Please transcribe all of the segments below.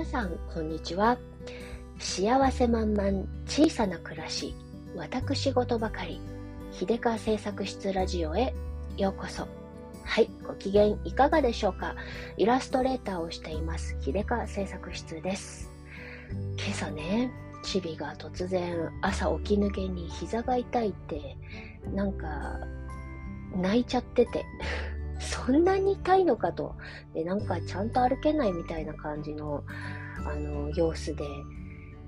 皆さん、こんにちは。幸せ満々、小さな暮らし、私事ばかり、秀川製作室ラジオへようこそ。はい、ご機嫌いかがでしょうかイラストレーターをしています、秀川製作室です。今朝ね、チビが突然朝起き抜けに膝が痛いって、なんか泣いちゃっててそんなに痛いのかと。で、なんかちゃんと歩けないみたいな感じの、あの、様子で、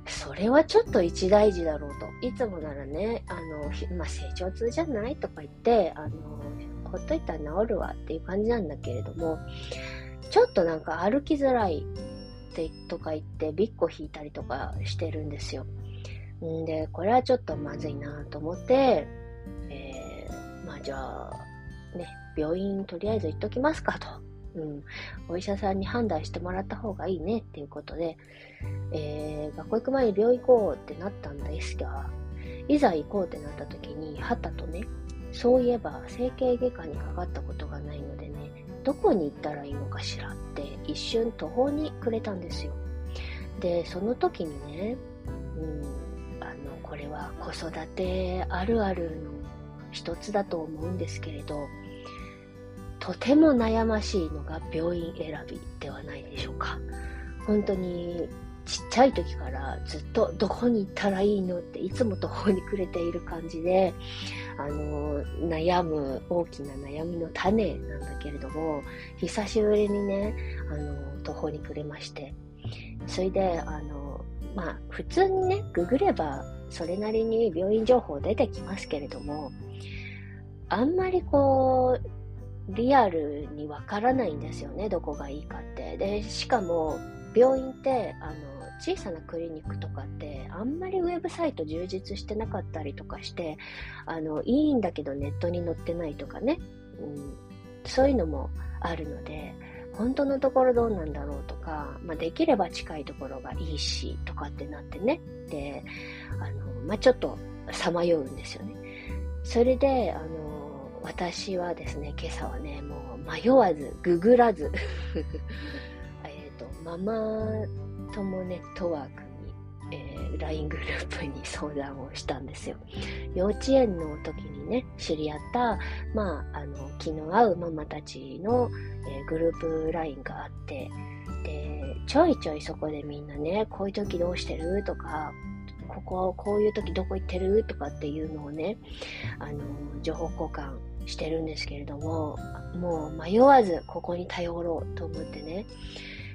それはちょっと一大事だろうと。いつもならね、あの、まあ、成長痛じゃないとか言って、あの、ほっといたら治るわっていう感じなんだけれども、ちょっとなんか歩きづらいってとか言って、ビッコ引いたりとかしてるんですよ。んで、これはちょっとまずいなと思って、えー、まあじゃあ、ね、病院とりあえず行っときますかと。うん、お医者さんに判断してもらった方がいいねっていうことで、えー、学校行く前に病院行こうってなったんですが、いざ行こうってなった時に、はたとね、そういえば整形外科にかかったことがないのでね、どこに行ったらいいのかしらって一瞬途方に暮れたんですよ。で、その時にね、うん、あの、これは子育てあるあるの一つだと思うんですけれど、とても悩ましいのが病院選びではないでしょうか。本当にちっちゃい時からずっとどこに行ったらいいのっていつも途方に暮れている感じで、あの、悩む大きな悩みの種なんだけれども、久しぶりにね、あの、途方に暮れまして、それで、あの、まあ、普通にね、ググればそれなりに病院情報出てきますけれども、あんまりこう、リアルにわからないんですよね、どこがいいかって。で、しかも、病院って、あの、小さなクリニックとかって、あんまりウェブサイト充実してなかったりとかして、あの、いいんだけどネットに載ってないとかね、うん、そういうのもあるので、本当のところどうなんだろうとか、まあ、できれば近いところがいいし、とかってなってね。で、あの、まあ、ちょっとさまようんですよね。それで、あの、私はですね、今朝はね、もう迷わず、ググらず えっと、ママ友ネットワークに、えー、LINE グループに相談をしたんですよ。幼稚園の時にね、知り合った、まあ、あの、気の合うママたちの、えー、グループ LINE があって、で、ちょいちょいそこでみんなね、こういう時どうしてる？とか、ここ、こういう時どこ行ってる？とかっていうのをね、あの、情報交換してるんですけれども、もう迷わずここに頼ろうと思ってね、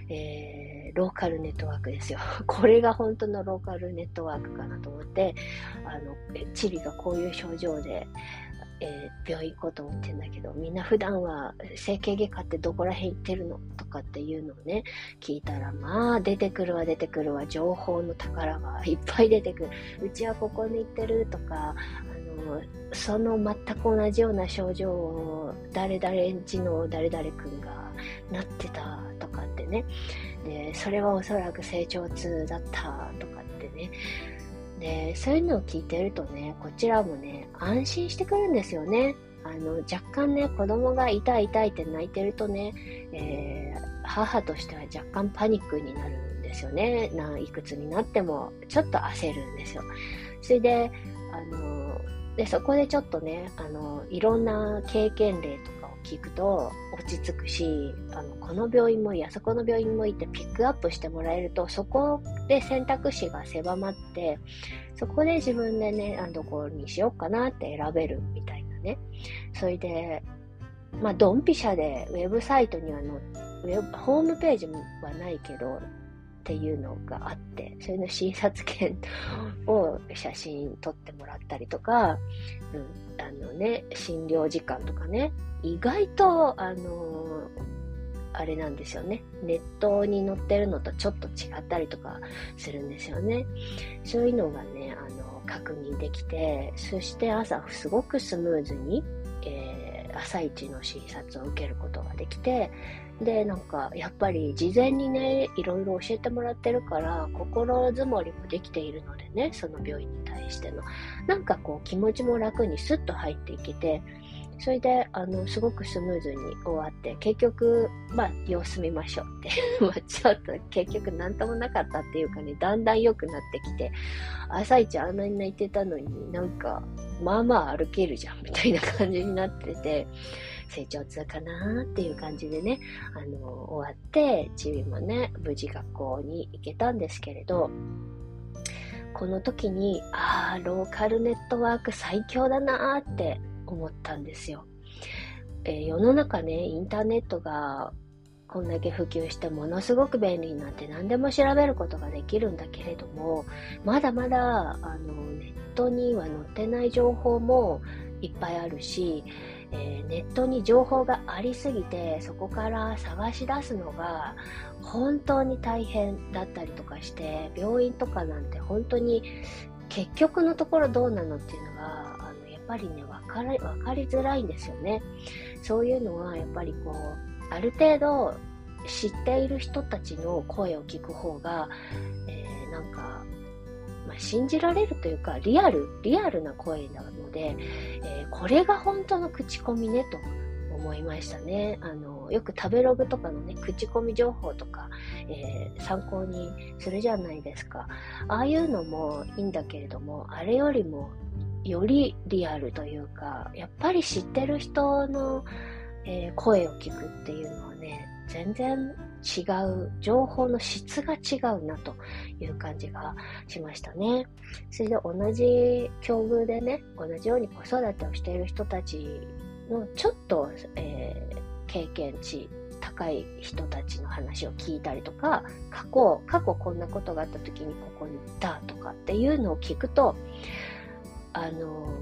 えー、ローカルネットワークですよ。これが本当のローカルネットワークかなと思って、あの、チビがこういう症状で、えー、病院行こうと思ってんだけど、みんな普段は整形外科ってどこら辺行ってるのとかっていうのをね、聞いたら、まあ出てくるわ出てくるわ、情報の宝がいっぱい出てくる。うちはここに行ってるとか、その全く同じような症状を誰々んちの誰々君がなってたとかってね。でそれはおそらく成長痛だったとかってね。でそういうのを聞いてるとねこちらもね安心してくるんですよね。あの若干ね子供が痛い痛いって泣いてるとね、えー、母としては若干パニックになるんですよね。ないくつになってもちょっと焦るんですよ。それであので、そこでちょっとね、あの、いろんな経験例とかを聞くと落ち着くし、あの、この病院もいい、あそこの病院もいいってピックアップしてもらえると、そこで選択肢が狭まって、そこで自分でね、あどこにしようかなって選べるみたいなね。それで、まあ、ドンピシャでウェブサイトにはの、ウェブ、ホームページはないけど、っていうのがあって、それの診察券を写真撮ってもらったりとか、うん、あのね、診療時間とかね、意外と、あのあれなんですよね。ネットに載ってるのとちょっと違ったりとかするんですよね。そういうのがね、あの、確認できて、そして朝すごくスムーズに、朝一の診察を受けることができて、で、なんか、やっぱり事前にね、いろいろ教えてもらってるから、心づもりもできているのでね、その病院に対しての。なんかこう、気持ちも楽にスッと入っていけて、それで、あの、すごくスムーズに終わって、結局、まあ、様子見ましょうって。まあ、ちょっと結局何ともなかったっていうかね、だんだん良くなってきて、朝一あんなに泣いてたのになんか、まあまあ歩けるじゃん、みたいな感じになってて、成長痛かなっていう感じでね、あの、終わって、チビもね、無事学校に行けたんですけれど、この時に、ああ、ローカルネットワーク最強だなーって思ったんですよ。えー、世の中ね、インターネットがこんだけ普及してものすごく便利になって何でも調べることができるんだけれども、まだまだあのネットには載ってない情報もいっぱいあるし、えー、ネットに情報がありすぎてそこから探し出すのが本当に大変だったりとかして病院とかなんて本当に結局のところどうなのっていうのがあのやっぱりね分かり分かりづらいんですよねそういうのはやっぱりこうある程度知っている人たちの声を聞く方が、えー、なんか、まあ、信じられるというかリアルリアルな声なので、えー、これが本当の口コミねと思いましたね。あのよく食べログとかのね、口コミ情報とか、えー、参考にするじゃないですか。ああいうのもいいんだけれども、あれよりもよりリアルというか、やっぱり知ってる人の、えー、声を聞くっていうのはね、全然違う、情報の質が違うなという感じがしましたね。それで同じ境遇でね、同じように子育てをしている人たちのちょっと、えー、経験値高い人たちの話を聞いたりとか、過去、過去こんなことがあった時にここに行ったとかっていうのを聞くと、あの、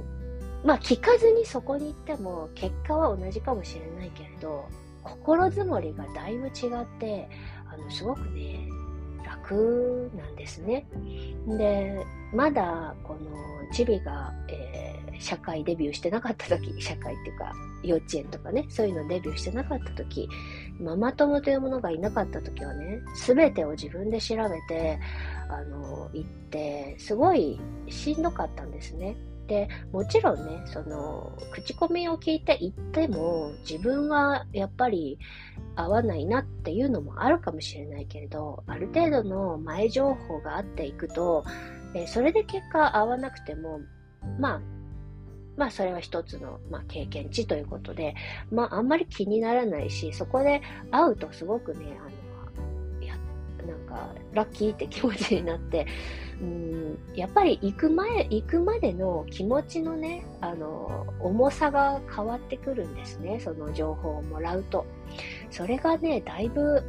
まあ聞かずにそこに行っても結果は同じかもしれないけれど、心づもりがだいぶ違って、あの、すごくね、楽なんですね。で、まだこのチビが、えー、社会デビューしてなかった時、社会っていうか幼稚園とかね、そういうのデビューしてなかった時、ママ友というものがいなかった時はね、全てを自分で調べて、あの、行って、すごいしんどかったんですね。で、もちろんね、その、口コミを聞いて行っても、自分はやっぱり合わないなっていうのもあるかもしれないけれど、ある程度の前情報があっていくと、えそれで結果合わなくても、まあ、まあそれは一つの、まあ、経験値ということで、まああんまり気にならないし、そこで会うとすごくね、あの、かラッキーって気持ちになって、うんやっぱり行く前、行くまでの気持ちのね、あの、重さが変わってくるんですね、その情報をもらうと。それがね、だいぶ、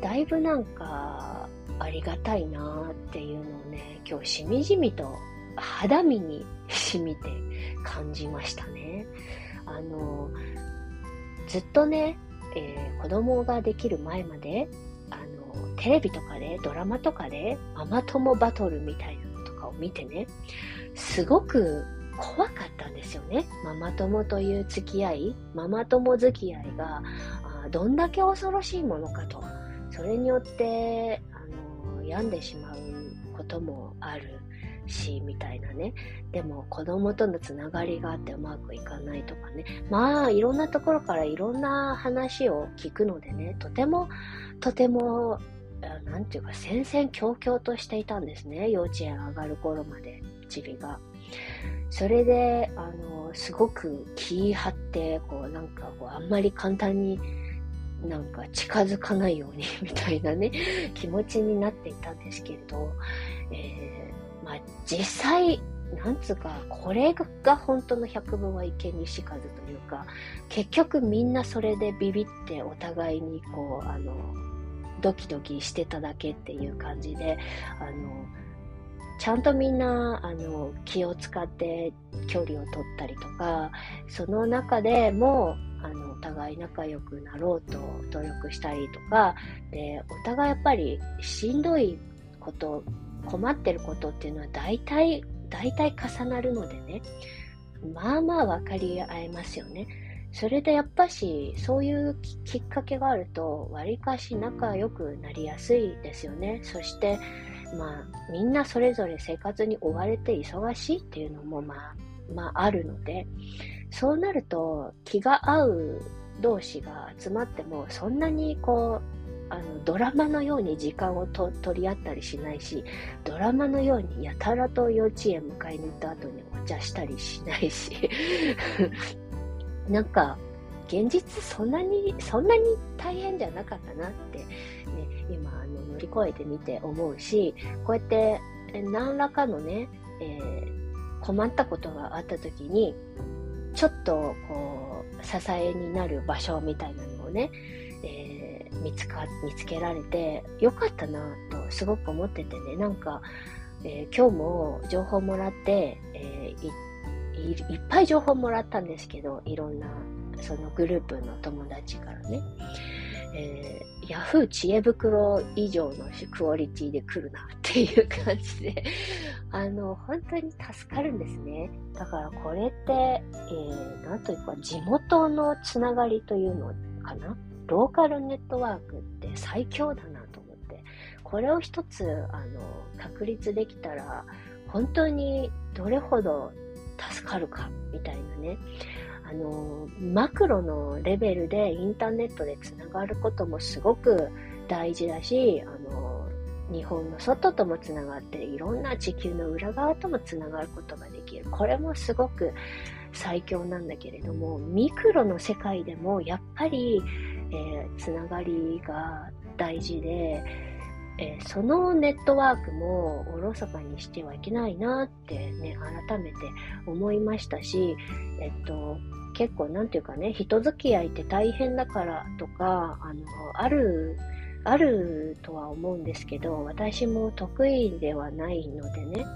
だいぶなんか、ありがたいなっていうのをね、今日しみじみと肌身に染みて 感じましたね。あの、ずっとね、えー、子供ができる前まで、テレビとかで、ドラマとかで、ママ友バトルみたいなのとかを見てね、すごく怖かったんですよね。ママ友という付き合い、ママ友付き合いが、どんだけ恐ろしいものかと。それによって、あの、病んでしまうこともある。し、みたいなね。でも子供とのつながりがあってうまくいかないとかね。まあ、いろんなところからいろんな話を聞くのでね、とても、とても、なんていうか、戦々恐々としていたんですね。幼稚園上がる頃まで、チビが。それで、あの、すごく気張って、こう、なんか、こう、あんまり簡単に、なんか近づかないようにみたいなね、気持ちになっていたんですけれど、えまあ、実際、なんつうか、これが本当の百聞は一見にしかずというか、結局みんなそれでビビってお互いにこう、あの、ドキドキしてただけっていう感じで、あの、ちゃんとみんな、あの、気を使って距離を取ったりとか、その中でも、あの、お互い仲良くなろうと努力したりとか、で、お互いやっぱりしんどいこと困ってることっていうのは大体、大体重なるのでね、まあまあ分かり合えますよね。それでやっぱし、そういうきっかけがあると、わりかし仲良くなりやすいですよね。そして、まあ、みんなそれぞれ生活に追われて忙しいっていうのも、まあ、まあ、あるので、そうなると気が合う同士が集まってもそんなにこうあのドラマのように時間をと取り合ったりしないしドラマのようにやたらと幼稚園迎えに行った後にお茶したりしないし。なんか現実そんなにそんなに大変じゃなかったなって、ね、今あの乗り越えてみて思うしこうやって何らかのね、えー、困ったことがあった時にちょっとこう支えになる場所みたいなのをね、見つか見つけられてよかったなとすごく思っててねなんか、えー、今日も情報もらって、えいっぱい情報もらったんですけどいろんなそのグループの友達からね。えー、ヤフー知恵袋以上のクオリティで来るなっていう感じで あの、本当に助かるんですね。だからこれって、えー、というか、地元のつながりというのかな？ローカルネットワークって最強だなと思って、これを一つ、あの、確立できたら、本当にどれほど助かるか、みたいなね。あの、マクロのレベルでインターネットでつながることもすごく大事だし、あの、日本の外ともつながって、いろんな地球の裏側ともつながることができる。これもすごく最強なんだけれども、ミクロの世界でもやっぱり、えー、つながりが大事で、えー、そのネットワークもおろそかにしてはいけないなってね、改めて思いましたし、えっと、結構なんていうかね、人付き合いって大変だからとか、あの、ある、あるとは思うんですけど、私も得意ではないのでね、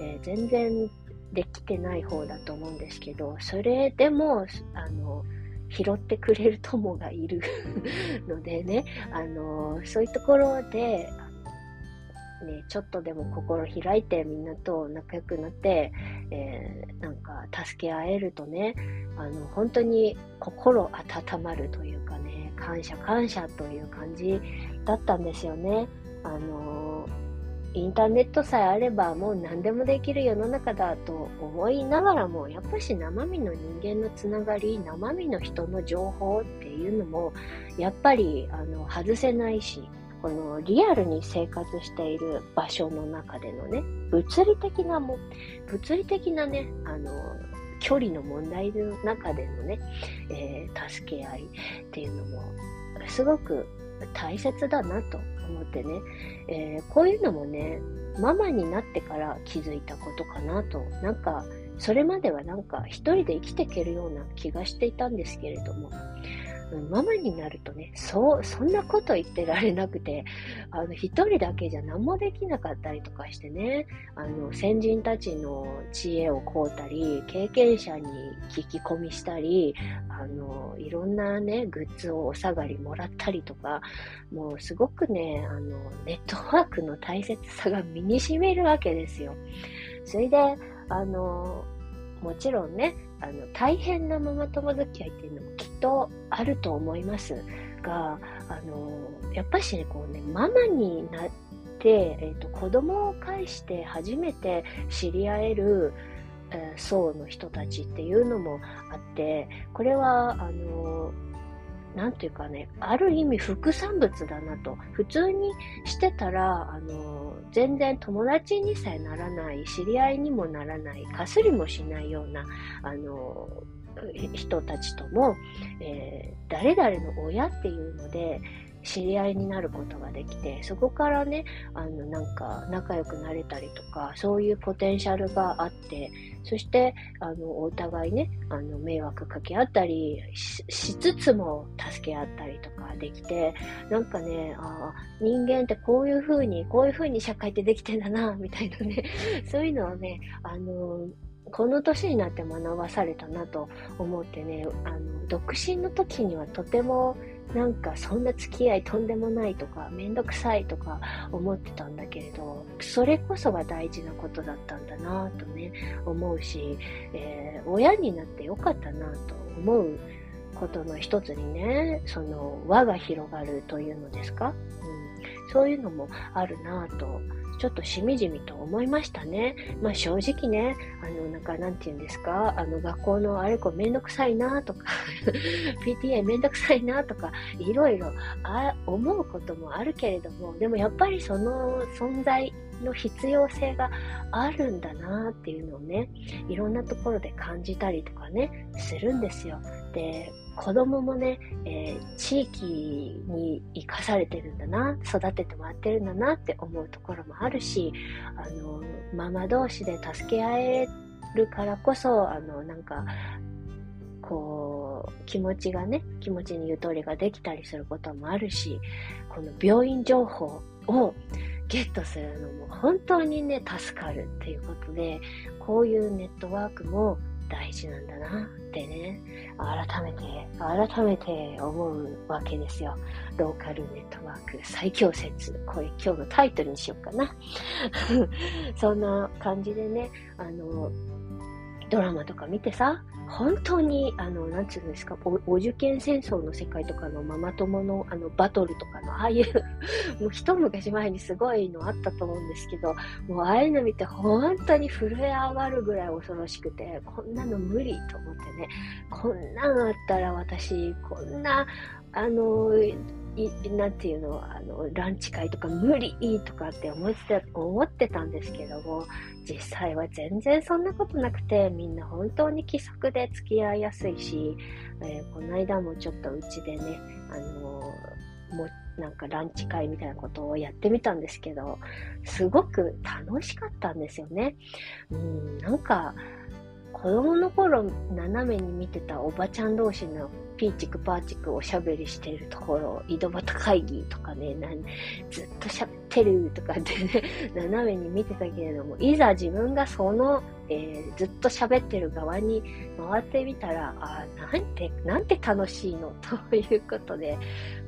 えー、全然できてない方だと思うんですけど、それでも、あの、拾ってくれる友がいる のでね、あの、そういうところで、ね、ちょっとでも心開いてみんなと仲良くなって、えー、なんか助け合えるとね、あの、本当に心温まるというかね、感謝感謝という感じだったんですよね。あの、インターネットさえあればもう何でもできる世の中だと思いながらも、やっぱし生身の人間のつながり、生身の人の情報っていうのも、やっぱりあの外せないし、このリアルに生活している場所の中でのね、物理的なも、物理的なね、あの、距離の問題の中でのね、えー、助け合いっていうのも、すごく大切だなと思ってね、えー、こういうのもね、ママになってから気づいたことかなと、なんか、それまではなんか一人で生きていけるような気がしていたんですけれども、ママになるとね、そう、そんなこと言ってられなくて、あの、一人だけじゃ何もできなかったりとかしてね、あの、先人たちの知恵をこうたり、経験者に聞き込みしたり、あの、いろんなね、グッズをお下がりもらったりとか、もうすごくね、あの、ネットワークの大切さが身に染みるわけですよ。それで、あの、もちろんね、あの、大変なママ友付き合いっていうのもとあると思いますが、あの、やっぱしね、こうね、ママになって、えっ、ー、と、子供を介して初めて知り合える、えー、層の人たちっていうのもあって、これは、あの、なんていうかね、ある意味副産物だなと。普通にしてたら、あの、全然友達にさえならない、知り合いにもならない、かすりもしないような、あの、人たちとも、えー、誰々の親っていうので、知り合いになることができて、そこからね、あの、なんか仲良くなれたりとか、そういうポテンシャルがあって、そして、あの、お互いね、あの、迷惑かけ合ったりしつつも助け合ったりとかできて、なんかね、あ人間ってこういう風に、こういう風に社会ってできてんだな、みたいなね、そういうのをね、あの、この年になって学ばされたなと思ってね、あの、独身の時にはとてもなんかそんな付き合いとんでもないとか、めんどくさいとか思ってたんだけれど、それこそが大事なことだったんだなとね、思うし、えー、親になってよかったなと思うことの一つにね、その輪が広がるというのですか、うん、そういうのもあるなと、ちょっとしみじみと思いましたね。まあ正直ね、あの、なんか、なんて言うんですか、あの、学校のあれこめんどくさいなとか PTA めんどくさいなとか、いろいろ思うこともあるけれども、でもやっぱりその存在の必要性があるんだなっていうのをね、いろんなところで感じたりとかね、するんですよ。で、子供もね、えー、地域に生かされてるんだな、育ててもらってるんだなって思うところもあるし、あの、ママ同士で助け合えるからこそ、あの、なんか、こう、気持ちがね、気持ちにゆとりができたりすることもあるし、この病院情報をゲットするのも本当にね、助かるっていうことで、こういうネットワークも大事なんだなってね、改めて、改めて思うわけですよ。ローカルネットワーク最強説。これ今日のタイトルにしようかな。そんな感じでね、あの、ドラマとか見てさ、本当に、あの、なんつうんですかお、お受験戦争の世界とかのママ友の、あの、バトルとかの、ああいう もう一昔前にすごいのあったと思うんですけど、もうああいうの見て本当に震え上がるぐらい恐ろしくて、こんなの無理と思ってね、こんなんあったら私、こんな、あの、なんていうの、あの、ランチ会とか無理とかって思って思ってたんですけども、実際は全然そんなことなくて、みんな本当に気さくで付き合いやすいし、えー、この間もちょっとうちでね、あのもなんかランチ会みたいなことをやってみたんですけど、すごく楽しかったんですよね。うん、なんか、子供の頃斜めに見てたおばちゃん同士のピーチクパーチクおしゃべりしてるところ、井戸端会議とかね、なんずっと喋ってるとかってね、斜めに見てたけれども、いざ自分がその、えー、ずっと喋ってる側に回ってみたら、あなんて、なんて楽しいの？ということで、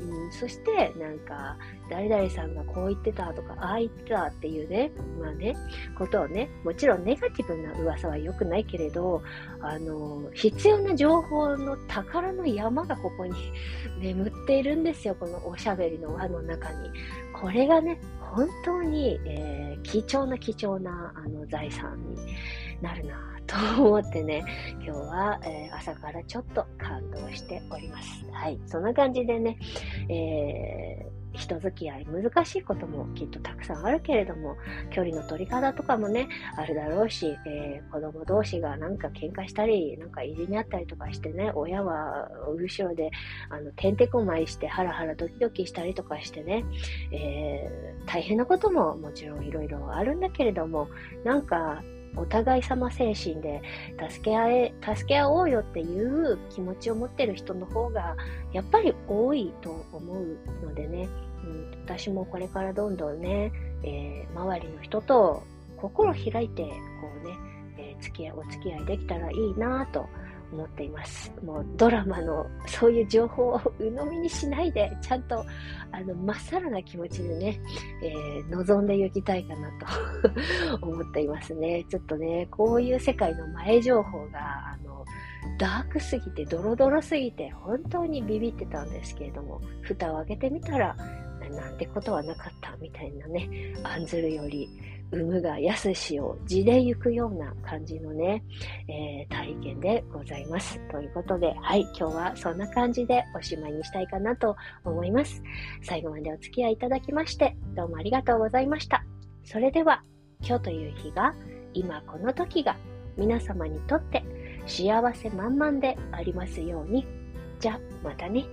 うん、そして、なんか、誰々さんがこう言ってたとか、ああ言ってたっていうね、まあね、ことをね、もちろんネガティブな噂は良くないけれど、あの、必要な情報の宝の山がここに 眠っているんですよ、このおしゃべりの輪の中に。これがね、本当に、えー、貴重な貴重なあの財産になるなと思ってね、今日は、えー、朝からちょっと感動しております。はい。そんな感じでね、えー人付き合い難しいこともきっとたくさんあるけれども、距離の取り方とかもね、あるだろうし、えー、子供同士がなんか喧嘩したり、なんかいじめ合ったりとかしてね、親は後ろで、あの、てんてこまいしてハラハラドキドキしたりとかしてね、えー、大変なことももちろんいろいろあるんだけれども、なんか、お互い様精神で助け合え、助け合おうよっていう気持ちを持ってる人の方がやっぱり多いと思うのでね、うん、私もこれからどんどんね、えー、周りの人と心開いてこうね、えー、付き合い、お付き合いできたらいいなと思っています。もうドラマのそういう情報を鵜呑みにしないで、ちゃんと、あの、まっさらな気持ちでね、えー、望んでいきたいかなと 思っていますね。ちょっとね、こういう世界の前情報が、あの、ダークすぎて、ドロドロすぎて、本当にビビってたんですけれども、蓋を開けてみたら、なんてことはなかったみたいなね、案ずるより、産むが安しを地で行くような感じのね、えー、体験でございます。ということで、はい、今日はそんな感じでおしまいにしたいかなと思います。最後までお付き合いいただきまして、どうもありがとうございました。それでは、今日という日が、今この時が、皆様にとって幸せ満々でありますように。じゃ、またね。